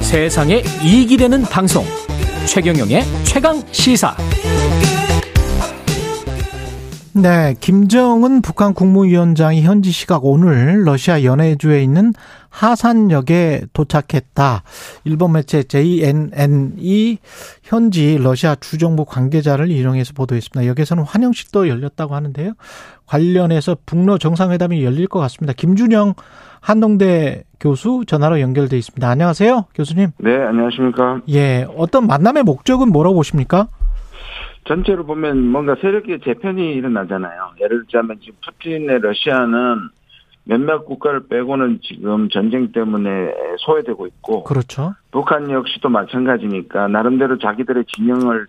세상에 이익이 되는 방송. 최경영의 최강 시사. 네, 김정은 북한 국무위원장이 현지 시각 오늘 러시아 연해주에 있는 하산역에 도착했다. 일본 매체 JNN이 현지 러시아 주정부 관계자를 인용해서 보도했습니다. 여기에서는 환영식도 열렸다고 하는데요. 관련해서 북러 정상회담이 열릴 것 같습니다. 김준영 한동대 교수 전화로 연결돼 있습니다. 안녕하세요, 교수님. 네, 안녕하십니까. 예, 어떤 만남의 목적은 뭐라고 보십니까? 전체로 보면 뭔가 세력의 재편이 일어나잖아요. 예를 들자면 지금 푸틴의 러시아는 몇몇 국가를 빼고는 지금 전쟁 때문에 소외되고 있고. 그렇죠. 북한 역시도 마찬가지니까 나름대로 자기들의 진영을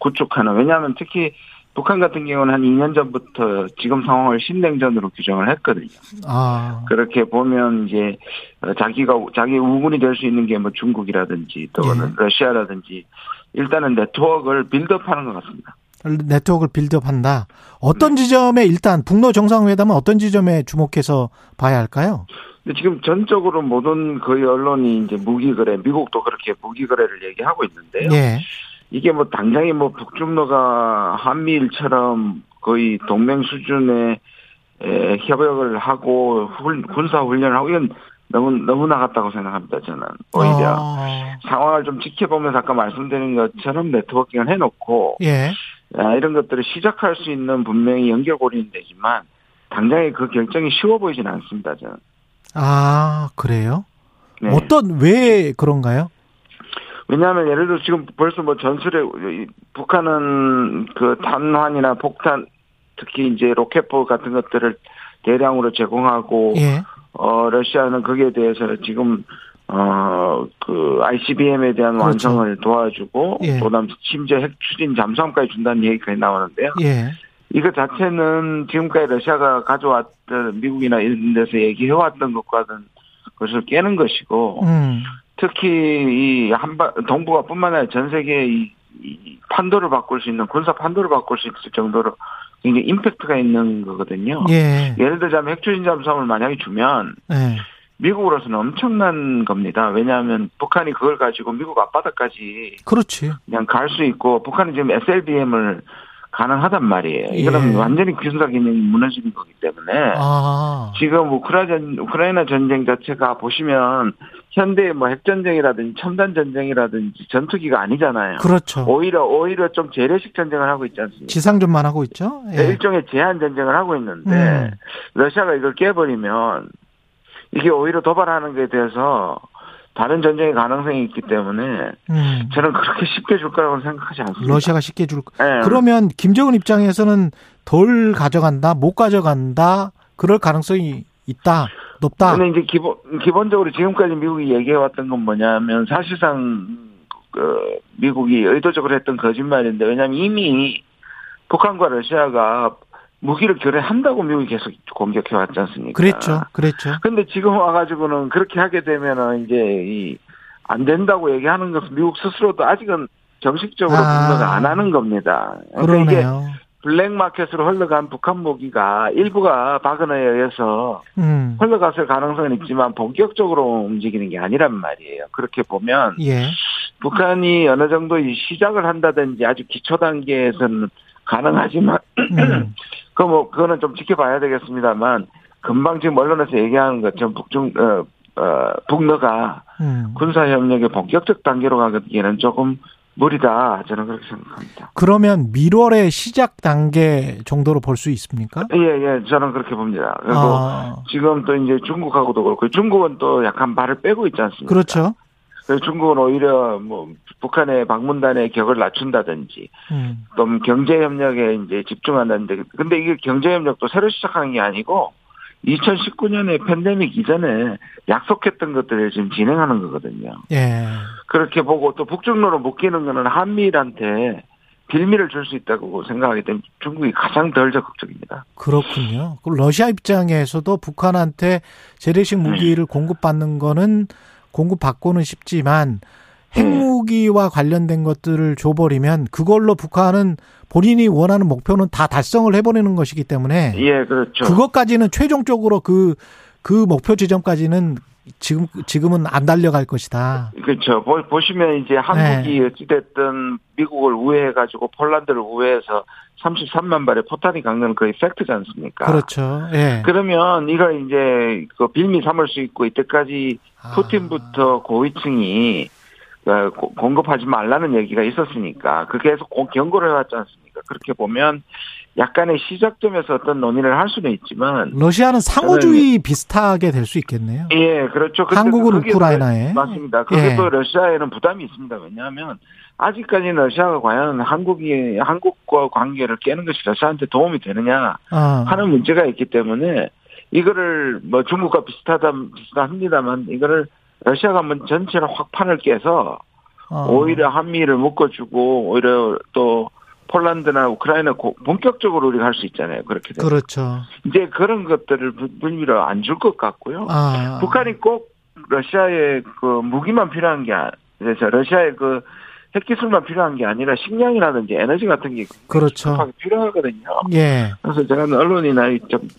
구축하는. 왜냐하면 특히 북한 같은 경우는 한 2년 전부터 지금 상황을 신냉전으로 규정을 했거든요. 아. 그렇게 보면 이제 자기가 자기 우군이 될 수 있는 게 뭐 중국이라든지 또는 예. 러시아라든지 일단은 네트워크를 빌드업하는 것 같습니다. 네트워크를 빌드업한다. 어떤 네. 지점에 일단 북러 정상회담은 어떤 지점에 주목해서 봐야 할까요? 근데 지금 전적으로 모든 거의 언론이 이제 무기 거래, 미국도 그렇게 무기 거래를 얘기하고 있는데요. 예. 이게 뭐 당장이 뭐 북중로가 한미일처럼 거의 동맹 수준의 협약을 하고 군사 훈련을 하고 이건 너무 너무 나갔다고 생각합니다. 저는 오히려 아. 상황을 좀 지켜보면서 아까 말씀드린 것처럼 네트워킹을 해놓고 예. 아, 이런 것들을 시작할 수 있는 분명히 연결고리는 되지만 당장에 그 결정이 쉬워 보이지는 않습니다. 저는. 아 그래요? 네. 어떤 왜 그런가요? 왜냐하면 예를 들어 지금 벌써 뭐 전술에 북한은 그 탄환이나 폭탄 특히 이제 로켓포 같은 것들을 대량으로 제공하고 예. 어, 러시아는 거기에 대해서 지금, 어, 그, ICBM에 대한 그렇죠. 완성을 도와주고, 예. 그다음 심지어 핵 추진 잠수함까지 준다는 얘기까지 나오는데요. 예. 이거 자체는 지금까지 러시아가 가져왔던 미국이나 이런 데서 얘기해왔던 것과는 그것을 깨는 것이고, 음. 특히 이 한바, 동북아 뿐만 아니라 전 세계의 이, 이 판도를 바꿀 수 있는, 군사 판도를 바꿀 수 있을 정도로 굉장히 임팩트가 있는 거거든요. 예. 예를 들자면 핵추진 잠수함을 만약에 주면 예. 미국으로서는 엄청난 겁니다. 왜냐하면 북한이 그걸 가지고 미국 앞바다까지 그렇지. 그냥 갈 수 있고 북한이 지금 SLBM을 가능하단 말이에요. 예. 완전히 군사 기능이 무너지는 거기 때문에 아. 지금 우크라이나, 우크라이나 전쟁 자체가 보시면 현대 뭐 핵전쟁이라든지 첨단 전쟁이라든지 전투기가 아니잖아요. 그렇죠. 오히려 오히려 좀 재래식 전쟁을 하고 있지 않습니까? 지상전만 하고 있죠. 예. 일종의 제한 전쟁을 하고 있는데 음. 러시아가 이걸 깨버리면 이게 오히려 도발하는 게 대해서 다른 전쟁의 가능성이 있기 때문에 음. 저는 그렇게 쉽게 줄 거라고 생각하지 않습니다. 러시아가 쉽게 줄 거. 네. 그러면 김정은 입장에서는 덜 가져간다, 못 가져간다, 그럴 가능성이 있다, 높다. 근데 이제 기본 기본적으로 지금까지 미국이 얘기해 왔던 건 뭐냐면 사실상 그 미국이 의도적으로 했던 거짓말인데 왜냐하면 이미 북한과 러시아가 무기를 교환한다고 미국이 계속 공격해 왔지 않습니까? 그랬죠. 그랬죠. 근데 지금 와가지고는 그렇게 하게 되면은 이제 이 안 된다고 얘기하는 것은 미국 스스로도 아직은 정식적으로 아, 공격을 안 하는 겁니다. 그러니까 그러네요. 이게 블랙마켓으로 흘러간 북한 무기가 일부가 바그너에 의해서 음. 흘러갔을 가능성은 있지만 본격적으로 움직이는 게 아니란 말이에요. 그렇게 보면 예. 북한이 어느 정도 시작을 한다든지 아주 기초 단계에서는 가능하지만 음. 그 뭐 그거는 좀 지켜봐야 되겠습니다만 금방 지금 언론에서 얘기하는 것처럼 북중 어, 어 북러가 음. 군사 협력의 본격적 단계로 가기에는 조금 무리다 저는 그렇게 생각합니다. 그러면 밀월의 시작 단계 정도로 볼 수 있습니까? 예, 예, 저는 그렇게 봅니다. 그리고 아. 지금 또 이제 중국하고도 그렇고 중국은 또 약간 발을 빼고 있지 않습니까? 그렇죠. 중국은 오히려 뭐 북한의 방문단의 격을 낮춘다든지 음. 또 경제 협력에 이제 집중한다는데 근데 이게 경제 협력도 새로 시작한 게 아니고 2019년에 팬데믹 이전에 약속했던 것들을 지금 진행하는 거거든요. 예. 그렇게 보고 또 북중로로 묶이는 거는 한미일한테 빌미를 줄 수 있다고 생각하기 때문에 중국이 가장 덜 적극적입니다. 그렇군요. 그럼 러시아 입장에서도 북한한테 재래식 무기를 네. 공급받는 거는 공급받고는 싶지만 핵무기와 관련된 것들을 줘버리면 그걸로 북한은 본인이 원하는 목표는 다 달성을 해버리는 것이기 때문에 예, 그렇죠. 그것까지는 최종적으로 그, 그 목표 지점까지는 지금, 지금은 안 달려갈 것이다. 그렇죠. 보, 보시면 이제 한국이 네. 어찌됐든 미국을 우회해 가지고 폴란드를 우회해서 33만 발의 포탄이 강는 그 팩트지 않습니까? 그렇죠. 예. 그러면 이걸 이제 그 빌미 삼을 수 있고 이때까지 아. 푸틴부터 고위층이 어, 공급하지 말라는 얘기가 있었으니까 그 계속 경고를 해왔지 않습니까? 그렇게 보면 약간의 시작점에서 어떤 논의를 할 수는 있지만 러시아는 상호주의 비슷하게 될 수 있겠네요. 예, 그렇죠. 한국은 우크라이나에 맞습니다. 그게 예. 또 러시아에는 부담이 있습니다. 왜냐하면 아직까지 러시아가 과연 한국이 한국과 관계를 깨는 것이 러시아한테 도움이 되느냐 아. 하는 문제가 있기 때문에 이거를 뭐 중국과 비슷하다 비슷합니다만 이거를 러시아가 한번 전체를 확 판을 깨서 어. 오히려 한미를 묶어주고 오히려 또 폴란드나 우크라이나 본격적으로 우리가 할 수 있잖아요. 그렇게 되면. 그렇죠. 이제 그런 것들을 불미로 안줄 것 같고요. 아. 북한이 꼭 러시아의 그 무기만 필요한 게 그래서 러시아의 그 핵기술만 필요한 게 아니라 식량이라든지 에너지 같은 게 그렇죠. 필요하거든요. 예. 그래서 제가 언론이나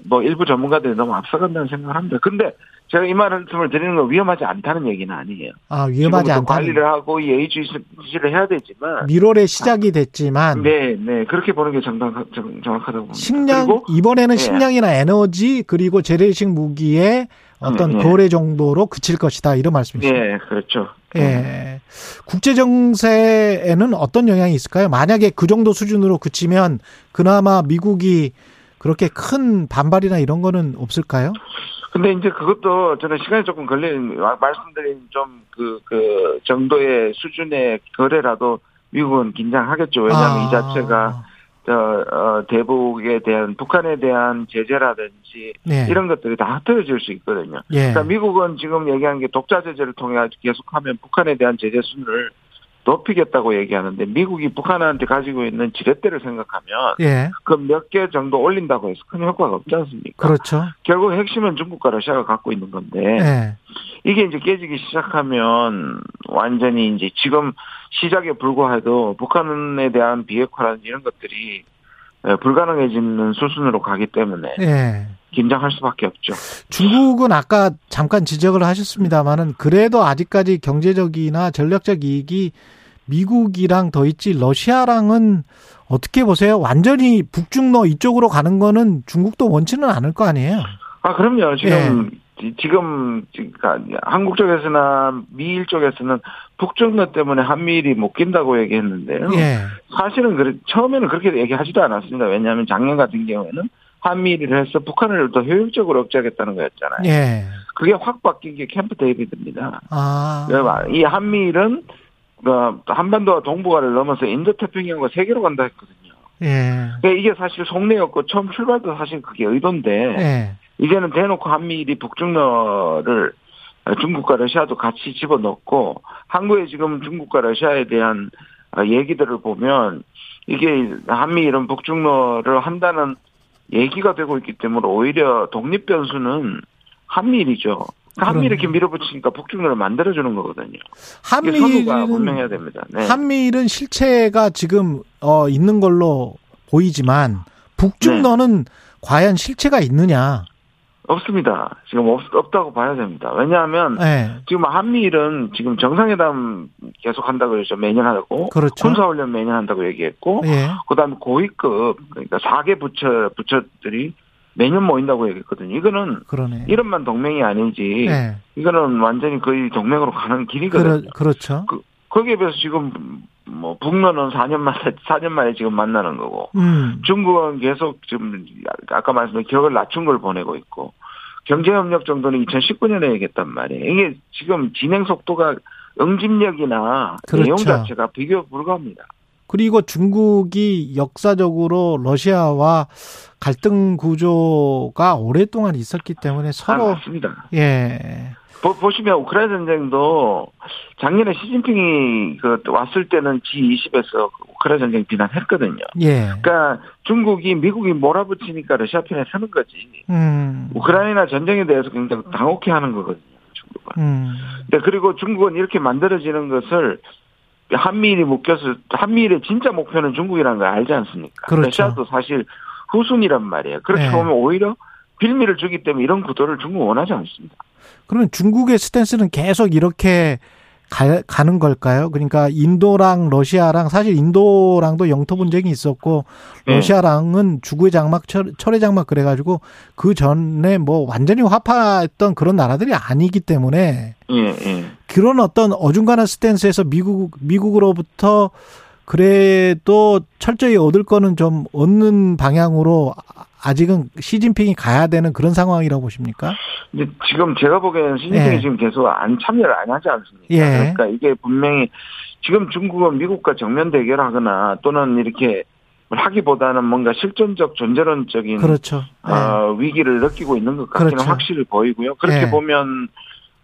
뭐 일부 전문가들이 너무 앞서간다는 생각을 합니다. 근데 제가 이 말씀을 드리는 건 위험하지 않다는 얘기는 아니에요. 아, 위험하지 않다. 관리를 하고 예의주시를 해야 되지만. 미월에 시작이 됐지만. 네, 네. 그렇게 보는 게 정당, 정, 정확하다고 봅니다. 식량, 이번에는 네. 식량이나 에너지, 그리고 재래식 무기에 어떤 네, 네. 거래 정도로 그칠 것이다. 이런 말씀이시죠. 네, 그렇죠. 예. 국제 정세에는 어떤 영향이 있을까요? 만약에 그 정도 수준으로 그치면 그나마 미국이 그렇게 큰 반발이나 이런 거는 없을까요? 근데 이제 그것도 저는 시간이 조금 걸리는 말씀드린 좀 그, 그 정도의 수준의 거래라도 미국은 긴장하겠죠. 왜냐하면 아. 이 자체가 저, 어, 대북에 대한 북한에 대한 제재라든지 네. 이런 것들이 다 흩어질 수 있거든요. 예. 그러니까 미국은 지금 얘기한 게 독자 제재를 통해 계속하면 북한에 대한 제재 순을 높이겠다고 얘기하는데 미국이 북한한테 가지고 있는 지렛대를 생각하면 예. 그몇 개 정도 올린다고 해서 큰 효과가 없지 않습니까? 그렇죠. 결국 핵심은 중국과 러시아가 갖고 있는 건데 예. 이게 이제 깨지기 시작하면 완전히 이제 지금 시작에 불과해도 북한에 대한 비핵화라든지 이런 것들이 불가능해지는 수순으로 가기 때문에 예. 긴장할 수밖에 없죠. 중국은 아까 잠깐 지적을 하셨습니다만은 그래도 아직까지 경제적이나 전략적 이익이 미국이랑 더 있지 러시아랑은 어떻게 보세요? 완전히 북중로 이쪽으로 가는 거는 중국도 원치는 않을 거 아니에요? 아 그럼요. 지금 예. 지금 그러니까 한국 쪽에서나 미일 쪽에서는 북중로 때문에 한미일이 못 낀다고 얘기했는데요. 예. 사실은 그래, 처음에는 그렇게 얘기하지도 않았습니다. 왜냐하면 작년 같은 경우에는 한미일을 해서 북한을 더 효율적으로 억제하겠다는 거였잖아요. 예. 그게 확 바뀐 게 캠프 데이비드입니다. 아. 이 한미일은 그 한반도와 동북아를 넘어서 인도태평양과 세계로 간다 했거든요. 예. 그러니까 이게 사실 속내였고 처음 출발도 사실 그게 의도인데 예. 이제는 대놓고 한미일이 북중러를 중국과 러시아도 같이 집어넣고 한국에 지금 중국과 러시아에 대한 얘기들을 보면 이게 한미일은 북중러를 한다는 얘기가 되고 있기 때문에 오히려 독립 변수는 한미일이죠. 그러니까 한미 이렇게 밀어붙이니까 북중로를 만들어주는 거거든요. 한미일은 분명해야 됩니다. 네. 한미일은 실체가 지금 어 있는 걸로 보이지만 북중로는 네. 과연 실체가 있느냐? 없습니다. 지금 없, 없다고 봐야 됩니다. 왜냐하면 네. 지금 한미일은 지금 정상회담 계속 한다고 그랬죠. 매년 하고 그렇죠. 군사훈련 매년 한다고 얘기했고 네. 그다음에 고위급 그러니까 4개 부처 부처들이 매년 모인다고 얘기했거든요. 이거는 그러네. 이런만 동맹이 아니지. 네. 이거는 완전히 거의 동맹으로 가는 길이거든요. 그러, 그렇죠. 그, 거기에 비해서 지금 뭐 북러는 4년 만에 4년 만에 지금 만나는 거고 음. 중국은 계속 지금 아까 말씀드린 기억을 낮춘 걸 보내고 있고 경제협력 정도는 2019년에 얘기했단 말이에요. 이게 지금 진행 속도가 응집력이나 그렇죠. 내용 자체가 비교 불가합니다. 그리고 중국이 역사적으로 러시아와 갈등 구조가 오랫동안 있었기 때문에 서로 아, 맞습니다. 예. 보, 시면 우크라이나 전쟁도 작년에 시진핑이 그 왔을 때는 G20에서 우크라이나 전쟁 비난했거든요. 예. 그러니까 중국이 미국이 몰아붙이니까 러시아 편에 서는 거지. 음. 우크라이나 전쟁에 대해서 굉장히 당혹해 하는 거거든요. 중국은. 음. 네, 그리고 중국은 이렇게 만들어지는 것을 한미일이 묶여서 한미일의 진짜 목표는 중국이라는 걸 알지 않습니까? 그렇죠. 러시아도 사실 후순이란 말이에요. 그렇게 네. 보면 오히려 빌미를 주기 때문에 이런 구도를 중국 원하지 않습니다. 그러면 중국의 스탠스는 계속 이렇게 가, 가는 걸까요? 그러니까 인도랑 러시아랑 사실 인도랑도 영토 분쟁이 있었고 네. 러시아랑은 주구의 장막 철, 철의 장막 그래가지고 그 전에 뭐 완전히 화파했던 그런 나라들이 아니기 때문에 예, 예. 그런 어떤 어중간한 스탠스에서 미국 미국으로부터 그래도 철저히 얻을 거는 좀 얻는 방향으로 아직은 시진핑이 가야 되는 그런 상황이라고 보십니까? 근데 지금 제가 보기에는 시진핑이 예. 지금 계속 안 참여를 안 하지 않습니까? 예. 그러니까 이게 분명히 지금 중국은 미국과 정면 대결하거나 또는 이렇게 하기보다는 뭔가 실존적 존재론적인 그렇죠. 예. 어, 위기를 느끼고 있는 것 같기는 그렇죠. 확실히 보이고요. 그렇게 예. 보면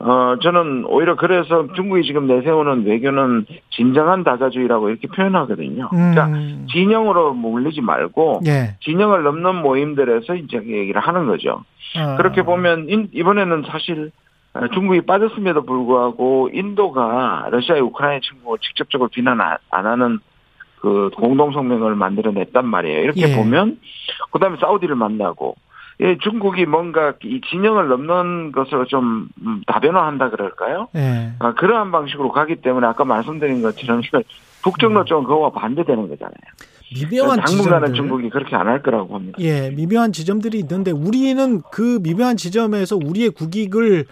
어 저는 오히려 그래서 중국이 지금 내세우는 외교는 진정한 다자주의라고 이렇게 표현하거든요. 그러니까 음. 진영으로 몰리지 말고 예. 진영을 넘는 모임들에서 이제 얘기를 하는 거죠. 어. 그렇게 보면 인- 이번에는 사실 어, 중국이 빠졌음에도 불구하고 인도가 러시아의 우크라이나 침공을 직접적으로 비난 안- 안 하는 그 공동 성명을 만들어냈단 말이에요. 이렇게 예. 보면 그다음에 사우디를 만나고 예, 중국이 뭔가 이 진영을 넘는 것으로 좀 음, 다변화한다 그럴까요? 예. 아, 그러한 방식으로 가기 때문에 아까 말씀드린 것처럼 북정로 쪽은 그거와 반대되는 거잖아요. 미묘한 당분간은 지점들. 중국이 그렇게 안 할 거라고 봅니다. 예, 미묘한 지점들이 있는데 우리는 그 미묘한 지점에서 우리의 국익을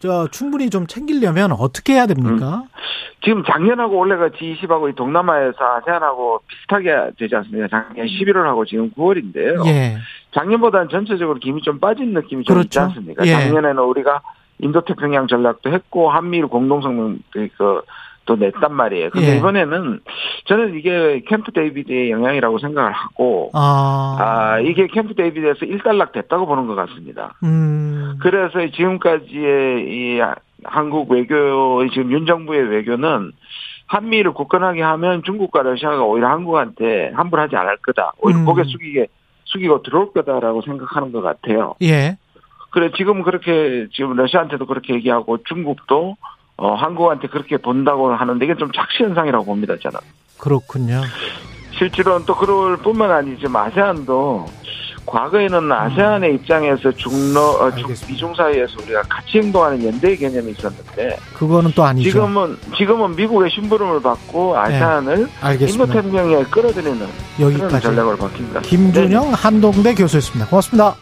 저 충분히 좀 챙기려면 어떻게 해야 됩니까? 지금 작년하고 올해가 G20하고 이 동남아에서 아세안하고 비슷하게 되지 않습니까? 작년 11월하고 지금 9월인데요. 예. 작년보다는 전체적으로 김이 좀 빠진 느낌이 좀 있지 그렇죠. 않습니까? 예. 작년에는 우리가 인도태평양 전략도 했고 한미일 공동성명 그또 냈단 말이에요. 근데 예. 이번에는 저는 이게 캠프 데이비드의 영향이라고 생각을 하고 아. 아 이게 캠프 데이비드에서 일단락 됐다고 보는 것 같습니다. 음. 그래서 지금까지의 이 한국 외교 지금 윤 정부의 외교는 한미를 굳건하게 하면 중국과 러시아가 오히려 한국한테 함부로 하지 않을 거다. 오히려 음. 고개 숙이게 숙이고 들어올 거다라고 생각하는 것 같아요. 예. 그래 지금 그렇게 지금 러시아한테도 그렇게 얘기하고 중국도 어 한국한테 그렇게 본다고 하는데 이게 좀 착시 현상이라고 봅니다 저는. 그렇군요. 실제로는 또 그럴 뿐만 아니지 지금 아세안도 과거에는 아세안의 입장에서 중러 어, 중. 미중 사이에서 우리가 같이 행동하는 연대의 개념이 있었는데 그거는 또 아니죠. 지금은 지금은 미국의 심부름을 받고 아세안을 알겠습니다. 인도태평양에 끌어들이는 여기까지 전략으로 바뀝니다. 네. 김준영 한동대 교수였습니다. 고맙습니다.